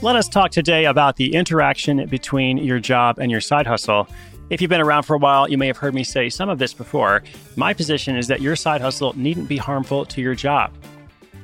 Let us talk today about the interaction between your job and your side hustle. If you've been around for a while, you may have heard me say some of this before. My position is that your side hustle needn't be harmful to your job.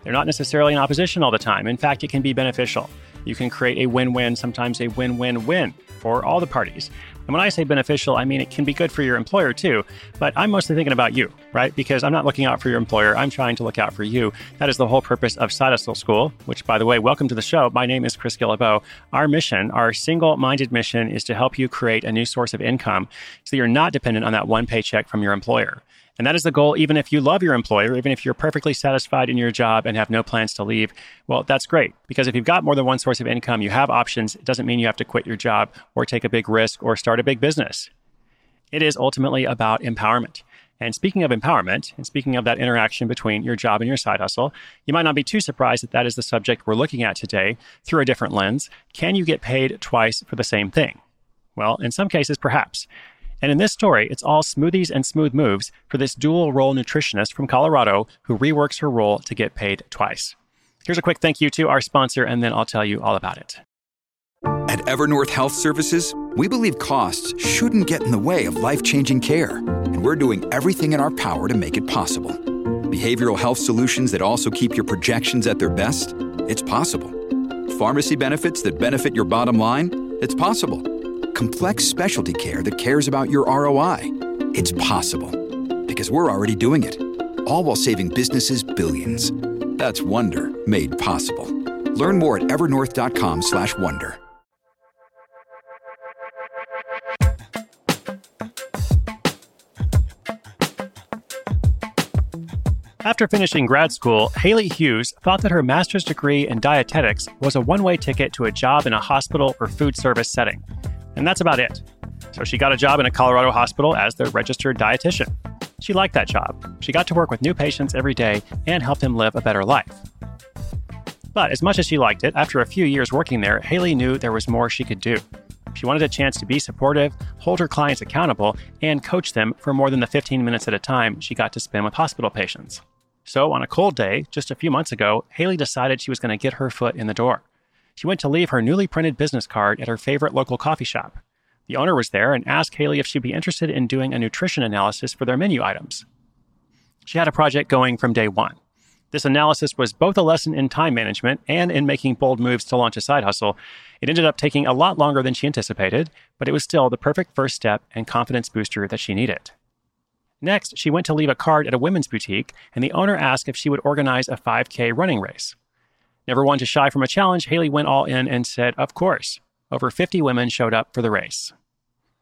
They're not necessarily in opposition all the time. In fact, it can be beneficial. You can create a win win, sometimes a win win win for all the parties. And when I say beneficial, I mean it can be good for your employer too. But I'm mostly thinking about you, right? Because I'm not looking out for your employer. I'm trying to look out for you. That is the whole purpose of Side School, which, by the way, welcome to the show. My name is Chris Guillebeau. Our mission, our single minded mission, is to help you create a new source of income so you're not dependent on that one paycheck from your employer. And that is the goal, even if you love your employer, even if you're perfectly satisfied in your job and have no plans to leave. Well, that's great because if you've got more than one source of income, you have options. It doesn't mean you have to quit your job or take a big risk or start a big business. It is ultimately about empowerment. And speaking of empowerment, and speaking of that interaction between your job and your side hustle, you might not be too surprised that that is the subject we're looking at today through a different lens. Can you get paid twice for the same thing? Well, in some cases, perhaps. And in this story, it's all smoothies and smooth moves for this dual role nutritionist from Colorado who reworks her role to get paid twice. Here's a quick thank you to our sponsor, and then I'll tell you all about it. At Evernorth Health Services, we believe costs shouldn't get in the way of life changing care, and we're doing everything in our power to make it possible. Behavioral health solutions that also keep your projections at their best? It's possible. Pharmacy benefits that benefit your bottom line? It's possible complex specialty care that cares about your ROI. It's possible because we're already doing it. All while saving businesses billions. That's Wonder made possible. Learn more at evernorth.com/wonder. After finishing grad school, Haley Hughes thought that her master's degree in dietetics was a one way ticket to a job in a hospital or food service setting. And that's about it. So she got a job in a Colorado hospital as their registered dietitian. She liked that job. She got to work with new patients every day and help them live a better life. But as much as she liked it, after a few years working there, Haley knew there was more she could do. She wanted a chance to be supportive, hold her clients accountable, and coach them for more than the 15 minutes at a time she got to spend with hospital patients. So, on a cold day, just a few months ago, Haley decided she was going to get her foot in the door she went to leave her newly printed business card at her favorite local coffee shop. The owner was there and asked Haley if she'd be interested in doing a nutrition analysis for their menu items. She had a project going from day one. This analysis was both a lesson in time management and in making bold moves to launch a side hustle. It ended up taking a lot longer than she anticipated, but it was still the perfect first step and confidence booster that she needed. Next, she went to leave a card at a women's boutique, and the owner asked if she would organize a 5K running race. Never one to shy from a challenge, Haley went all in and said, Of course. Over 50 women showed up for the race.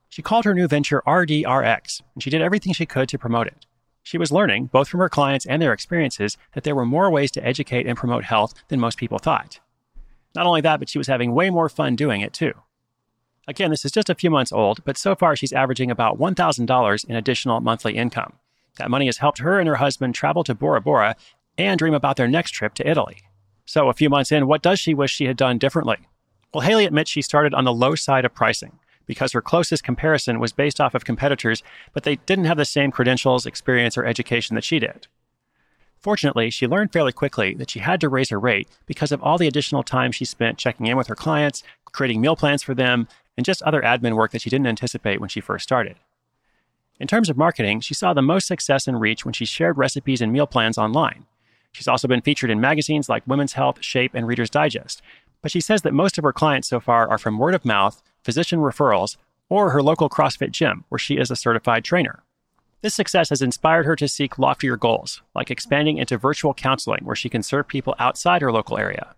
She called her new venture RDRX, and she did everything she could to promote it. She was learning, both from her clients and their experiences, that there were more ways to educate and promote health than most people thought. Not only that, but she was having way more fun doing it too. Again, this is just a few months old, but so far she's averaging about $1,000 in additional monthly income. That money has helped her and her husband travel to Bora Bora and dream about their next trip to Italy. So, a few months in, what does she wish she had done differently? Well, Haley admits she started on the low side of pricing because her closest comparison was based off of competitors, but they didn't have the same credentials, experience, or education that she did. Fortunately, she learned fairly quickly that she had to raise her rate because of all the additional time she spent checking in with her clients, creating meal plans for them, and just other admin work that she didn't anticipate when she first started. In terms of marketing, she saw the most success and reach when she shared recipes and meal plans online. She's also been featured in magazines like Women's Health, Shape, and Reader's Digest. But she says that most of her clients so far are from word of mouth, physician referrals, or her local CrossFit gym, where she is a certified trainer. This success has inspired her to seek loftier goals, like expanding into virtual counseling, where she can serve people outside her local area.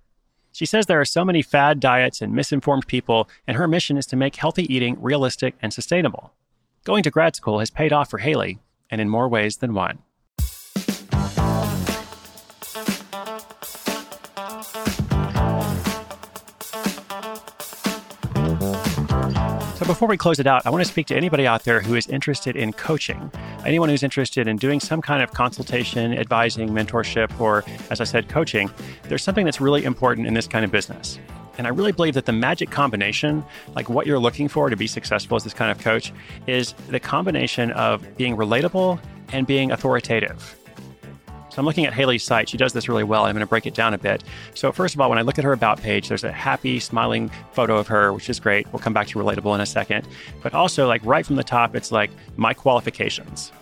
She says there are so many fad diets and misinformed people, and her mission is to make healthy eating realistic and sustainable. Going to grad school has paid off for Haley, and in more ways than one. Before we close it out, I want to speak to anybody out there who is interested in coaching. Anyone who's interested in doing some kind of consultation, advising, mentorship, or, as I said, coaching, there's something that's really important in this kind of business. And I really believe that the magic combination, like what you're looking for to be successful as this kind of coach, is the combination of being relatable and being authoritative. So I'm looking at Haley's site. She does this really well. I'm going to break it down a bit. So first of all, when I look at her about page, there's a happy, smiling photo of her, which is great. We'll come back to relatable in a second. But also, like right from the top, it's like my qualifications.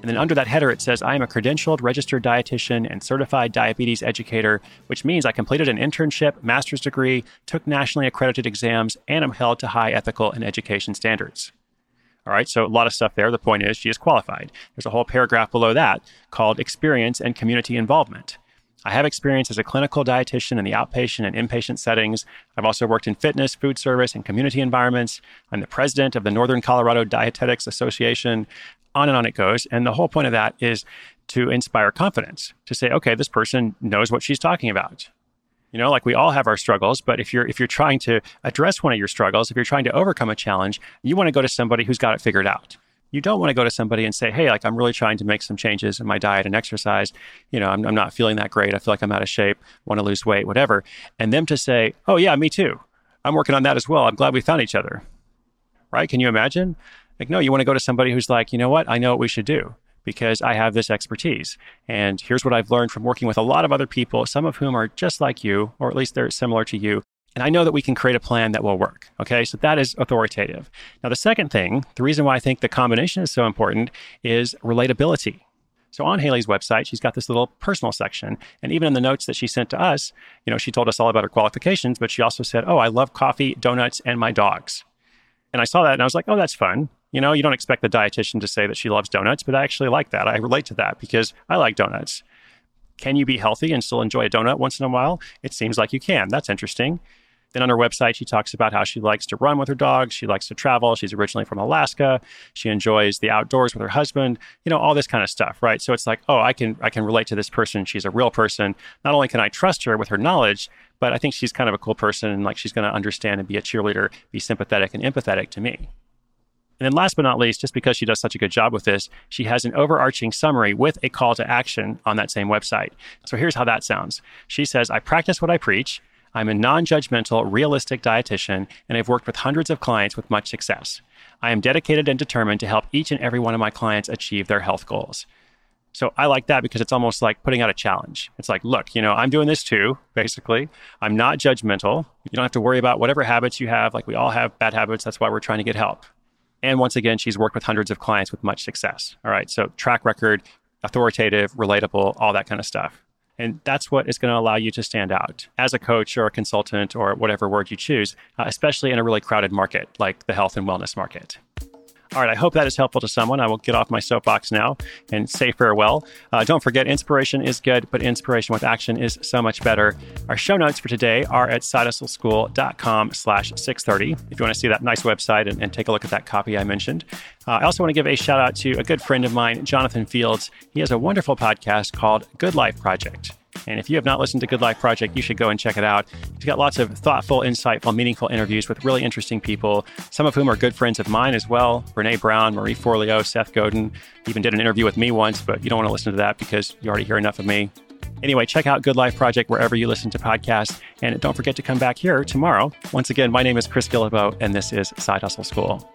And then under that header, it says, I am a credentialed registered dietitian and certified diabetes educator, which means I completed an internship, master's degree, took nationally accredited exams, and am held to high ethical and education standards. All right, so a lot of stuff there. The point is, she is qualified. There's a whole paragraph below that called experience and community involvement. I have experience as a clinical dietitian in the outpatient and inpatient settings. I've also worked in fitness, food service, and community environments. I'm the president of the Northern Colorado Dietetics Association. On and on it goes. And the whole point of that is to inspire confidence, to say, okay, this person knows what she's talking about. You know, like we all have our struggles, but if you're if you're trying to address one of your struggles, if you're trying to overcome a challenge, you want to go to somebody who's got it figured out. You don't want to go to somebody and say, "Hey, like I'm really trying to make some changes in my diet and exercise. You know, I'm, I'm not feeling that great. I feel like I'm out of shape. Want to lose weight, whatever." And them to say, "Oh yeah, me too. I'm working on that as well. I'm glad we found each other." Right? Can you imagine? Like, no, you want to go to somebody who's like, you know what? I know what we should do because I have this expertise. And here's what I've learned from working with a lot of other people, some of whom are just like you, or at least they're similar to you. And I know that we can create a plan that will work. Okay. So that is authoritative. Now, the second thing, the reason why I think the combination is so important is relatability. So on Haley's website, she's got this little personal section. And even in the notes that she sent to us, you know, she told us all about her qualifications, but she also said, Oh, I love coffee, donuts, and my dogs. And I saw that and I was like, Oh, that's fun. You know, you don't expect the dietitian to say that she loves donuts, but I actually like that. I relate to that because I like donuts. Can you be healthy and still enjoy a donut once in a while? It seems like you can. That's interesting. Then on her website, she talks about how she likes to run with her dogs. She likes to travel. She's originally from Alaska. She enjoys the outdoors with her husband. You know, all this kind of stuff, right? So it's like, oh, I can I can relate to this person. She's a real person. Not only can I trust her with her knowledge, but I think she's kind of a cool person and like she's going to understand and be a cheerleader, be sympathetic and empathetic to me. And then last but not least, just because she does such a good job with this, she has an overarching summary with a call to action on that same website. So here's how that sounds. She says, I practice what I preach. I'm a non judgmental, realistic dietitian, and I've worked with hundreds of clients with much success. I am dedicated and determined to help each and every one of my clients achieve their health goals. So I like that because it's almost like putting out a challenge. It's like, look, you know, I'm doing this too, basically. I'm not judgmental. You don't have to worry about whatever habits you have. Like we all have bad habits. That's why we're trying to get help. And once again, she's worked with hundreds of clients with much success. All right. So track record, authoritative, relatable, all that kind of stuff. And that's what is going to allow you to stand out as a coach or a consultant or whatever word you choose, uh, especially in a really crowded market like the health and wellness market. All right, I hope that is helpful to someone. I will get off my soapbox now and say farewell. Uh, don't forget, inspiration is good, but inspiration with action is so much better. Our show notes for today are at sidehustleschool.com slash 630 if you want to see that nice website and, and take a look at that copy I mentioned. Uh, I also want to give a shout out to a good friend of mine, Jonathan Fields. He has a wonderful podcast called Good Life Project. And if you have not listened to Good Life Project, you should go and check it out. He's got lots of thoughtful, insightful, meaningful interviews with really interesting people, some of whom are good friends of mine as well. Brene Brown, Marie Forleo, Seth Godin even did an interview with me once, but you don't want to listen to that because you already hear enough of me. Anyway, check out Good Life Project wherever you listen to podcasts. And don't forget to come back here tomorrow. Once again, my name is Chris Guillebeau, and this is Side Hustle School.